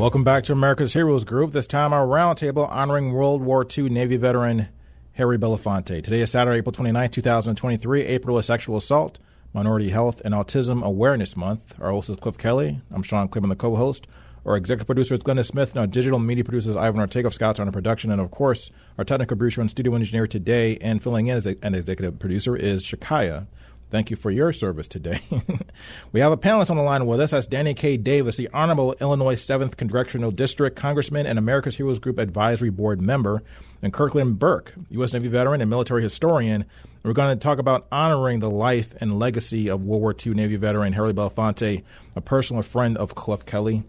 Welcome back to America's Heroes Group. This time, our roundtable honoring World War II Navy veteran Harry Belafonte. Today is Saturday, April 29, 2023. April is Sexual Assault, Minority Health, and Autism Awareness Month. Our host is Cliff Kelly. I'm Sean Clement, the co host. Our executive producer is Glenda Smith, and our digital media producer is Ivan Ortega of Scouts on the production. And of course, our technical producer and studio engineer today and filling in as an executive producer is Shakaya. Thank you for your service today. we have a panelist on the line with us. That's Danny K. Davis, the Honorable Illinois 7th Congressional District Congressman and America's Heroes Group Advisory Board member, and Kirkland Burke, U.S. Navy veteran and military historian. We're going to talk about honoring the life and legacy of World War II Navy veteran Harry Belafonte, a personal friend of Cliff Kelly.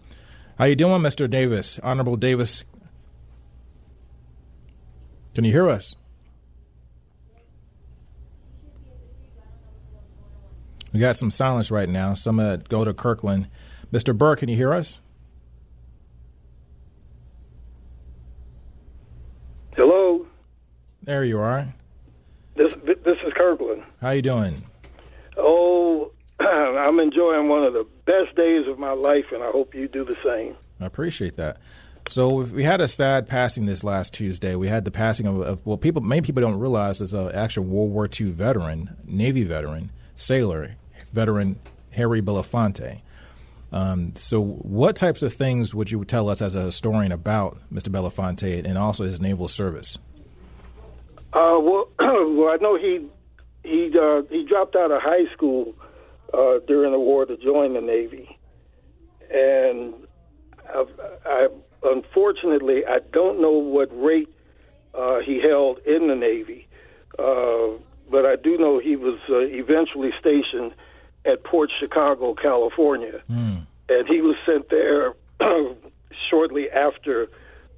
How you doing, Mr. Davis? Honorable Davis. Can you hear us? We got some silence right now. So I'm going to go to Kirkland. Mr. Burke, can you hear us? Hello. There you are. This this is Kirkland. How you doing? Oh, I'm enjoying one of the best days of my life, and I hope you do the same. I appreciate that. So we had a sad passing this last Tuesday. We had the passing of, of well, people many people don't realize is an actual World War II veteran, Navy veteran, sailor, veteran Harry Belafonte. Um, so, what types of things would you tell us as a historian about Mr. Belafonte and also his naval service? Uh, well, well, I know he he uh, he dropped out of high school uh, during the war to join the Navy, and I, I unfortunately I don't know what rate uh, he held in the Navy, uh, but I do know he was uh, eventually stationed at Port Chicago, California. Mm. And he was sent there shortly after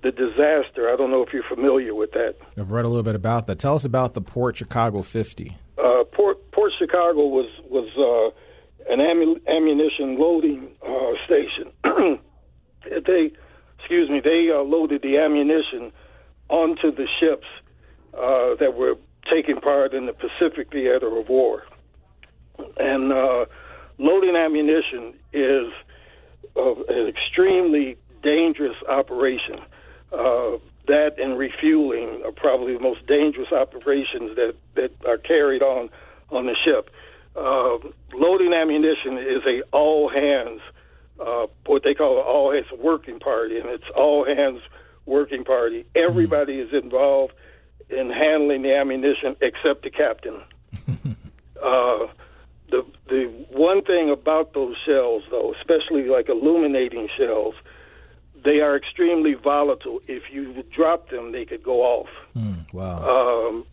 the disaster. I don't know if you're familiar with that. I've read a little bit about that. Tell us about the Port Chicago 50. Uh, Port Port Chicago was was uh, an ammunition loading uh, station. they, excuse me, they uh, loaded the ammunition onto the ships uh, that were taking part in the Pacific theater of war. And uh, loading ammunition is uh, an extremely dangerous operation. Uh, that and refueling are probably the most dangerous operations that, that are carried on on the ship. Uh, loading ammunition is a all hands, uh, what they call an all hands working party, and it's all hands working party. Everybody is involved in handling the ammunition except the captain. uh, the the one thing about those shells, though, especially like illuminating shells, they are extremely volatile. If you drop them, they could go off. Mm, wow. Um,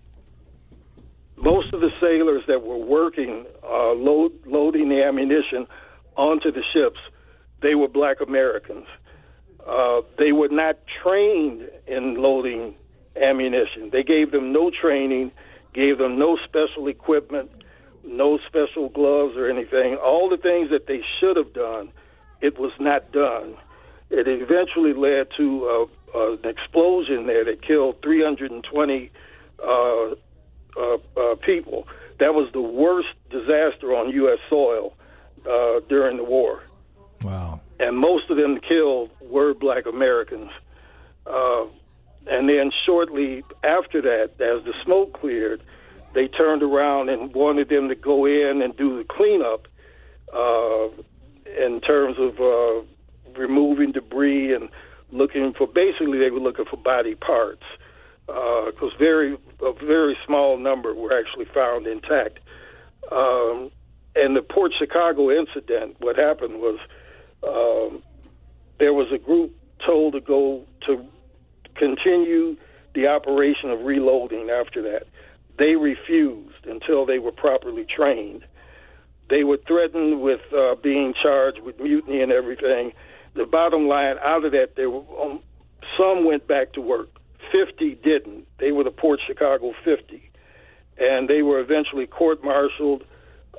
most of the sailors that were working uh, load, loading the ammunition onto the ships, they were black Americans. Uh, they were not trained in loading ammunition. They gave them no training, gave them no special equipment no special gloves or anything. All the things that they should have done, it was not done. It eventually led to uh, uh, an explosion there that killed 320 uh, uh, uh, people. That was the worst disaster on U.S. soil uh, during the war. Wow. And most of them killed were black Americans. and then shortly after that, as the smoke cleared, they turned around and wanted them to go in and do the cleanup uh, in terms of uh, removing debris and looking for. Basically, they were looking for body parts because uh, very a very small number were actually found intact. Um, and the Port Chicago incident, what happened was um, there was a group told to go to continue the operation of reloading after that. They refused until they were properly trained. They were threatened with uh, being charged with mutiny and everything. the bottom line out of that, there were um, some went back to work. Fifty didn't. They were the Port Chicago Fifty, and they were eventually court-martialed,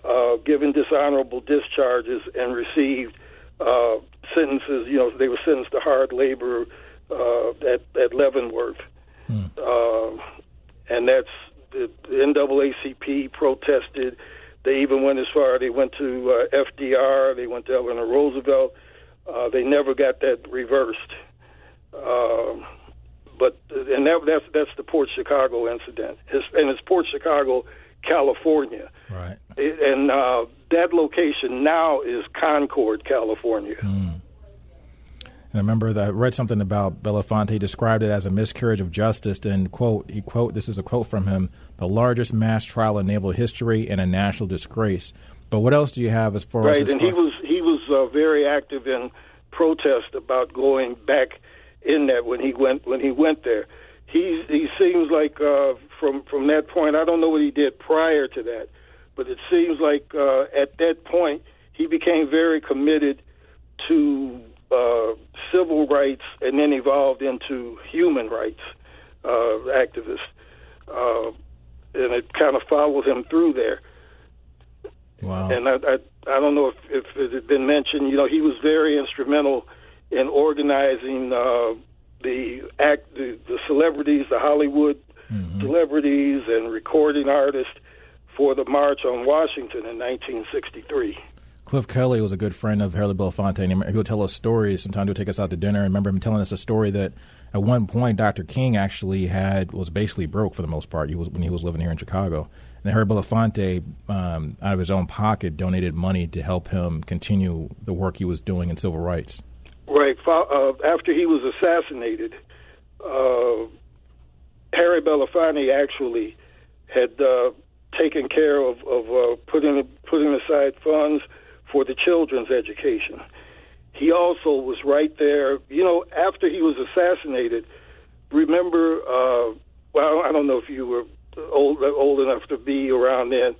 uh, given dishonorable discharges, and received uh, sentences. You know, they were sentenced to hard labor uh, at at Leavenworth, hmm. uh, and that's the, the NAACP protested. They even went as far. They went to uh, FDR. They went to Eleanor Roosevelt. Uh, they never got that reversed. Uh, but and that, that's that's the Port Chicago incident, it's, and it's Port Chicago, California. Right. It, and uh, that location now is Concord, California. Mm. And I remember that I read something about Belafonte described it as a miscarriage of justice. And quote, he quote, this is a quote from him: "The largest mass trial in naval history and a national disgrace." But what else do you have as far right, as? Right, and far- he was he was uh, very active in protest about going back in that when he went when he went there. He he seems like uh, from from that point. I don't know what he did prior to that, but it seems like uh, at that point he became very committed to uh, civil rights and then evolved into human rights uh, activist. Uh, and it kind of followed him through there. Wow. And I, I, I don't know if, if it had been mentioned, you know, he was very instrumental in organizing uh, the act, the, the celebrities, the Hollywood mm-hmm. celebrities and recording artists for the March on Washington in 1963. Cliff Kelly was a good friend of Harry Belafonte, and he would tell us stories. Sometimes he would take us out to dinner. I remember him telling us a story that at one point Dr. King actually had was basically broke for the most part. He was when he was living here in Chicago, and Harry Belafonte, um, out of his own pocket, donated money to help him continue the work he was doing in civil rights. Right uh, after he was assassinated, uh, Harry Belafonte actually had uh, taken care of, of uh, putting putting aside funds for the children's education. He also was right there. You know, after he was assassinated, remember? Uh, well, I don't know if you were old old enough to be around then,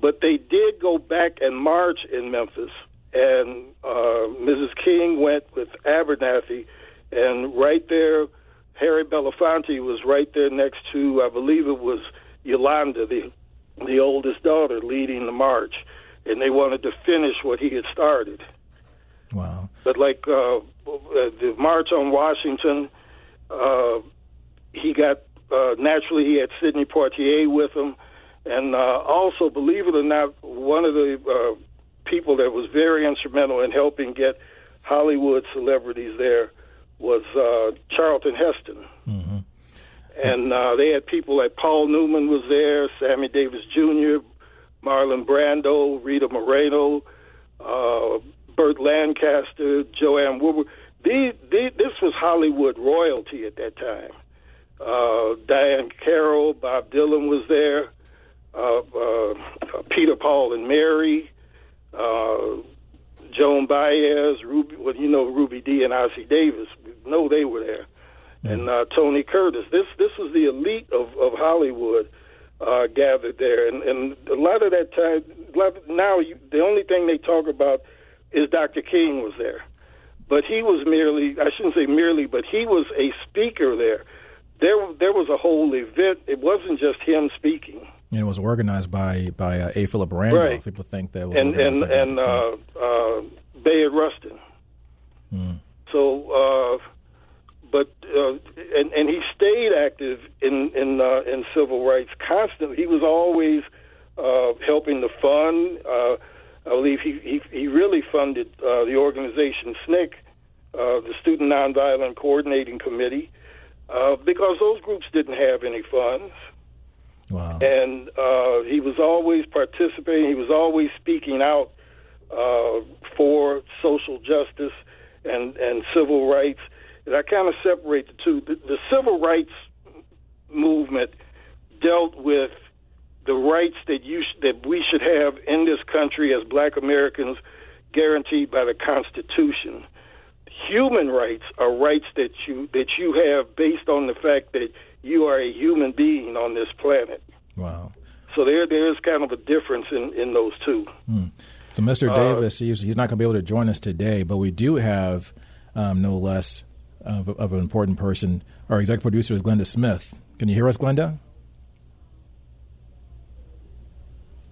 but they did go back and march in Memphis, and uh, Mrs. King went with Abernathy, and right there, Harry Belafonte was right there next to, I believe it was Yolanda, the the oldest daughter, leading the march and they wanted to finish what he had started. Wow! But like uh, the March on Washington, uh, he got uh, naturally he had Sidney Poitier with him, and uh, also, believe it or not, one of the uh, people that was very instrumental in helping get Hollywood celebrities there was uh, Charlton Heston. Mm-hmm. And uh, they had people like Paul Newman was there, Sammy Davis Jr., Marlon Brando, Rita Moreno, uh, Burt Lancaster, Joanne Woodward. These, these, this was Hollywood royalty at that time. Uh, Diahann Carroll, Bob Dylan was there, uh, uh, Peter, Paul, and Mary, uh, Joan Baez, Ruby, well, you know Ruby Dee and Ossie Davis. We know they were there, mm-hmm. and uh, Tony Curtis. This this was the elite of, of Hollywood uh, gathered there, and, and a lot of that time, now you, the only thing they talk about is Dr. King was there, but he was merely I shouldn't say merely, but he was a speaker there. There, there was a whole event. It wasn't just him speaking. And it was organized by by uh, A. Philip Randolph. Right. People think that was and and and uh, uh, Bayard Rustin. Mm. So uh, but uh, and and he stayed active in in uh, in civil rights constantly. He was always uh, helping the fund. Uh, I believe he he, he really funded uh, the organization SNCC, uh, the Student Nonviolent Coordinating Committee, uh, because those groups didn't have any funds. Wow. And uh, he was always participating. He was always speaking out uh, for social justice and and civil rights and I kind of separate the two. The, the civil rights movement dealt with the rights that you sh- that we should have in this country as Black Americans, guaranteed by the Constitution. Human rights are rights that you that you have based on the fact that you are a human being on this planet. Wow. So there there is kind of a difference in, in those two. Hmm. So Mr. Uh, Davis, he's, he's not going to be able to join us today, but we do have um, no less, of, of, an important person. Our executive producer is Glenda Smith. Can you hear us, Glenda?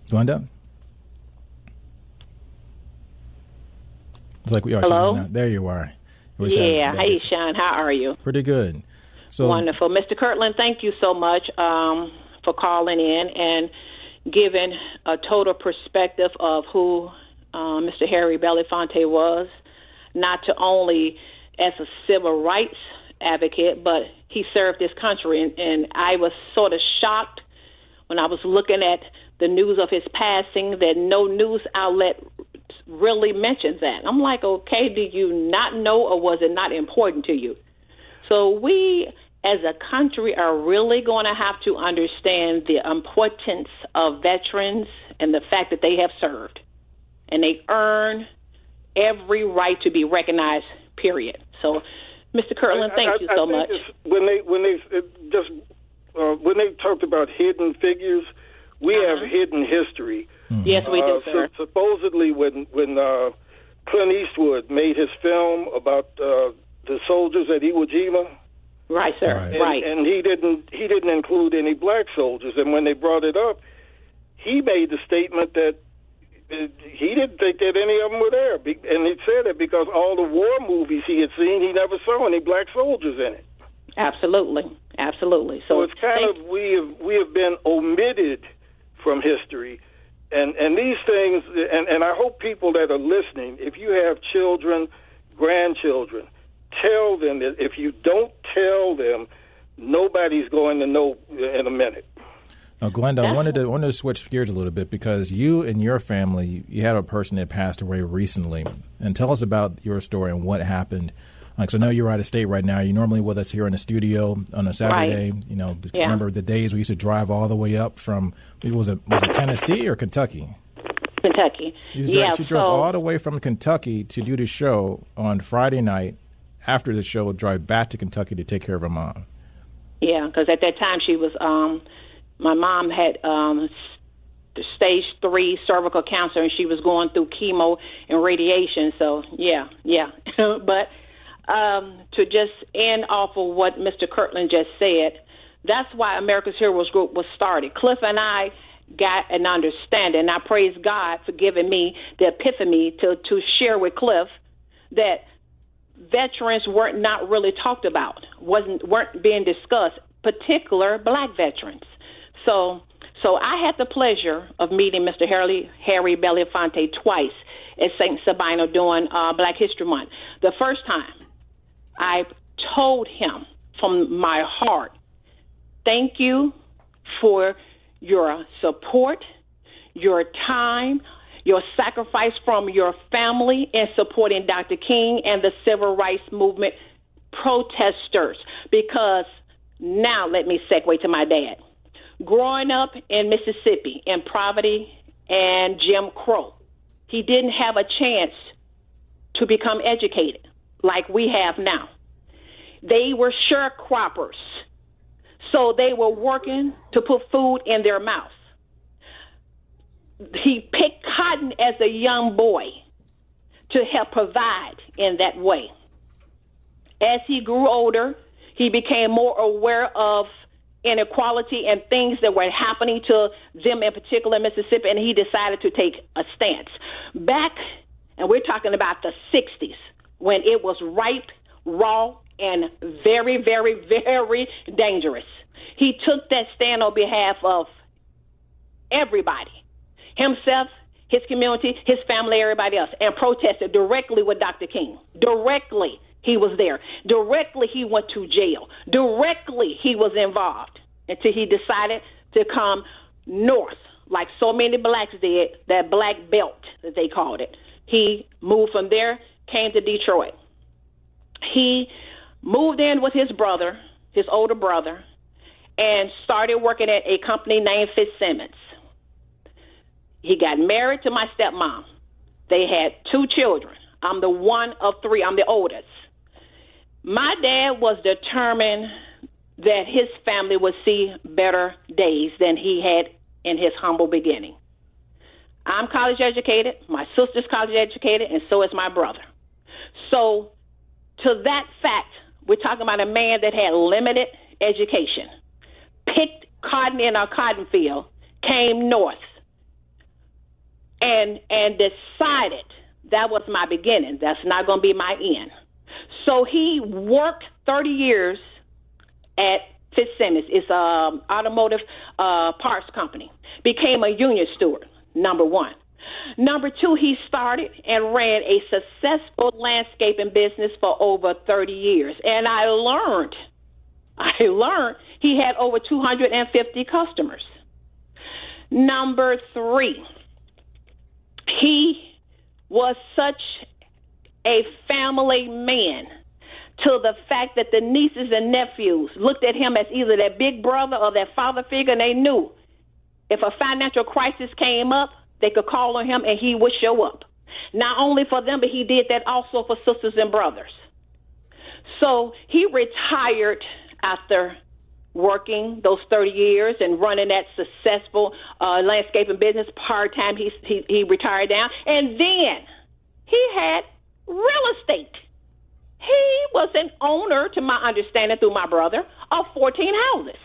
Glenda? It's like we are. Hello. There you are. Yeah. Hey, Sean. How are you? Pretty good. So wonderful, Mr. Kirkland. Thank you so much um, for calling in and giving a total perspective of who uh, Mr. Harry Belafonte was, not to only as a civil rights advocate, but he served his country. And, and I was sort of shocked when I was looking at the news of his passing that no news outlet really mentions that. I'm like, okay, do you not know or was it not important to you? So we as a country are really going to have to understand the importance of veterans and the fact that they have served and they earn every right to be recognized period so mr kirkland thank I, I, you so much when they when they just uh, when they talked about hidden figures we uh-huh. have hidden history mm-hmm. yes we do uh, sir. So, supposedly when when uh, clint eastwood made his film about uh, the soldiers at iwo jima Right, sir. Right. And, right. And he didn't he didn't include any black soldiers. And when they brought it up, he made the statement that he didn't think that any of them were there, and he said it because all the war movies he had seen, he never saw any black soldiers in it. Absolutely, absolutely. So, so it's kind of we have we have been omitted from history, and and these things, and and I hope people that are listening, if you have children, grandchildren, tell them that if you don't tell them, nobody's going to know in a minute. Now, Glenda, I wanted to wanted to switch gears a little bit because you and your family, you had a person that passed away recently, and tell us about your story and what happened. Like, so I know you're out of state right now. You're normally with us here in the studio on a Saturday. Right. You know, yeah. remember the days we used to drive all the way up from was it was it Tennessee or Kentucky? Kentucky. yeah, she drove all the way from Kentucky to do the show on Friday night after the show would drive back to Kentucky to take care of her mom. Yeah, because at that time she was, um, my mom had um, stage three cervical cancer, and she was going through chemo and radiation. So yeah, yeah. but um, to just end off of what Mr. Kirkland just said, that's why America's Heroes Group was started. Cliff and I got an understanding. I praise God for giving me the epiphany to to share with Cliff that veterans weren't not really talked about, wasn't weren't being discussed, particular black veterans. So so I had the pleasure of meeting Mr. Harry Harry Belafonte twice at St. Sabina during uh, Black History Month. The first time, I told him from my heart, "Thank you for your support, your time, your sacrifice from your family in supporting Dr. King and the civil rights movement protesters. Because now let me segue to my dad. Growing up in Mississippi in poverty and Jim Crow, he didn't have a chance to become educated like we have now. They were sharecroppers. So they were working to put food in their mouth he picked cotton as a young boy to help provide in that way. As he grew older, he became more aware of inequality and things that were happening to them in particular in Mississippi, and he decided to take a stance. Back, and we're talking about the 60s, when it was ripe, raw, and very, very, very dangerous. He took that stand on behalf of everybody himself, his community, his family, everybody else, and protested directly with Dr. King. Directly, he was there. Directly, he went to jail. Directly, he was involved until he decided to come north, like so many blacks did, that black belt that they called it. He moved from there, came to Detroit. He moved in with his brother, his older brother, and started working at a company named Fitzsimmons. He got married to my stepmom. They had two children. I'm the one of three. I'm the oldest. My dad was determined that his family would see better days than he had in his humble beginning. I'm college educated, my sister's college educated, and so is my brother. So to that fact, we're talking about a man that had limited education, picked cotton in our cotton field, came north, and and decided that was my beginning. That's not going to be my end. So he worked 30 years at Fitzsimmons. It's an automotive uh, parts company. Became a union steward. Number one. Number two, he started and ran a successful landscaping business for over 30 years. And I learned, I learned he had over 250 customers. Number three, he was such a family man to the fact that the nieces and nephews looked at him as either their big brother or their father figure, and they knew if a financial crisis came up, they could call on him and he would show up. Not only for them, but he did that also for sisters and brothers. So he retired after working those 30 years and running that successful uh, landscaping business part time. He, he, he retired down. And then he had real estate. He was an owner, to my understanding, through my brother, of 14 houses.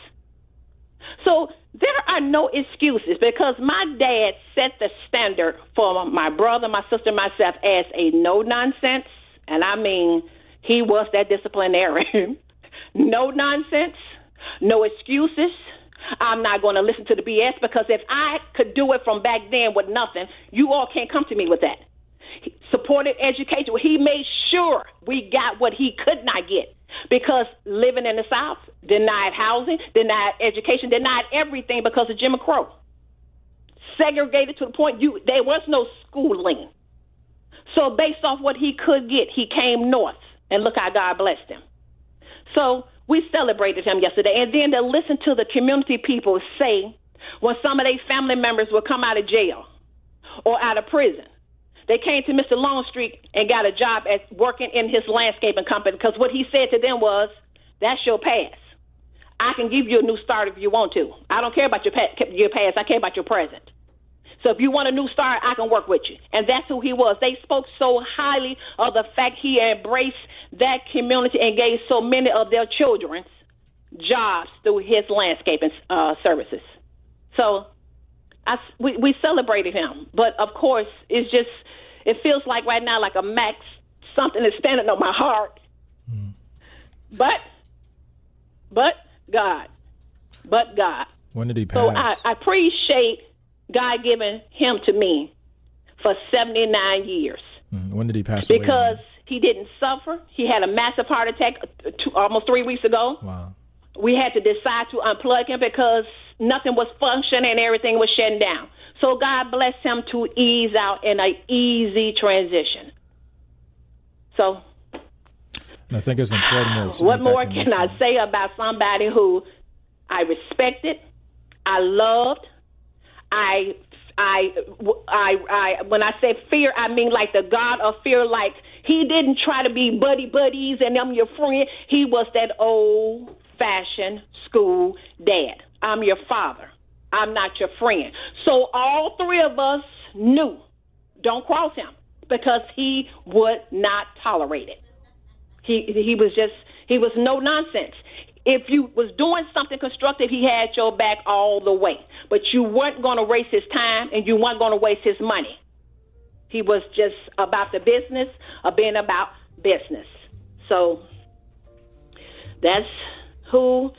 So there are no excuses because my dad set the standard for my brother, my sister, myself as a no nonsense, and I mean he was that disciplinarian. no nonsense, no excuses. I'm not going to listen to the BS because if I could do it from back then with nothing, you all can't come to me with that. Supported education. He made sure we got what he could not get because living in the South denied housing, denied education, denied everything because of Jim Crow. Segregated to the point you there was no schooling. So based off what he could get, he came north, and look how God blessed him. So we celebrated him yesterday, and then to listen to the community people say when some of their family members will come out of jail or out of prison they came to Mr. Longstreet and got a job at working in his landscaping company because what he said to them was, "That's your past. I can give you a new start if you want to. I don't care about your past. Your past. I care about your present." So if you want a new start, I can work with you. And that's who he was. They spoke so highly of the fact he embraced that community and gave so many of their children jobs through his landscaping uh, services. So I, we, we celebrated him. But of course, it's just it feels like right now like a max something is standing on my heart. Mm. But but God. But God. When did he pass? So I, I appreciate God giving him to me for 79 years. Mm. When did he pass because he didn't suffer. He had a massive heart attack two, almost three weeks ago. Wow. We had to decide to unplug him because nothing was functioning and everything was shutting down. So God bless him to ease out in an easy transition. So. I think it's important. what more can I say about somebody who I respected, I loved, I, I, I, I, when I say fear, I mean like the God of fear. Like he didn't try to be buddy buddies and I'm your friend. He was that old fashioned school dad. I'm your father. I'm not your friend. So all three of us knew don't cross him because he would not tolerate it. He he was just he was no nonsense. If you was doing something constructive, he had your back all the way. But you weren't going to waste his time and you weren't going to waste his money. He was just about the business of being about business. So that's who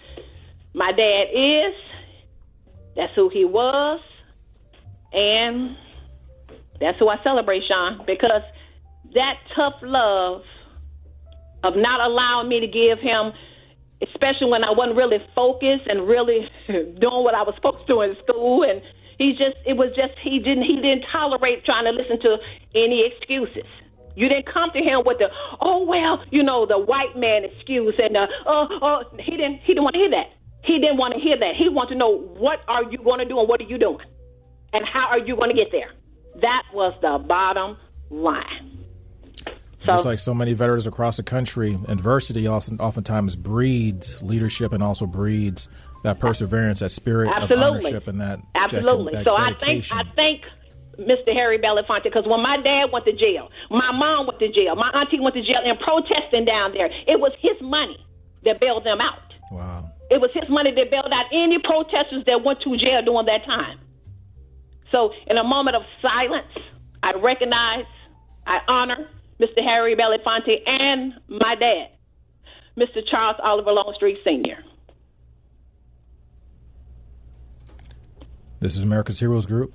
my dad is that's who he was. And that's who I celebrate, Sean, because that tough love of not allowing me to give him, especially when I wasn't really focused and really doing what I was supposed to in school. And he just, it was just, he didn't, he didn't tolerate trying to listen to any excuses. You didn't come to him with the, oh well, you know, the white man excuse and the, oh, oh, he didn't, he didn't want to hear that. He didn't want to hear that. He wanted to know what are you going to do and what are you doing? And how are you going to get there? That was the bottom line. So, Just like so many veterans across the country, adversity often, oftentimes breeds leadership and also breeds that perseverance, that spirit absolutely. of ownership, and that absolutely. That, that so I think I think Mr. Harry Belafonte because when my dad went to jail, my mom went to jail, my auntie went to jail and protesting down there, it was his money that bailed them out. Wow. It was his money that bailed out any protesters that went to jail during that time. So, in a moment of silence, I recognize, I honor Mr. Harry Belafonte and my dad, Mr. Charles Oliver Longstreet Sr. This is America's Heroes Group.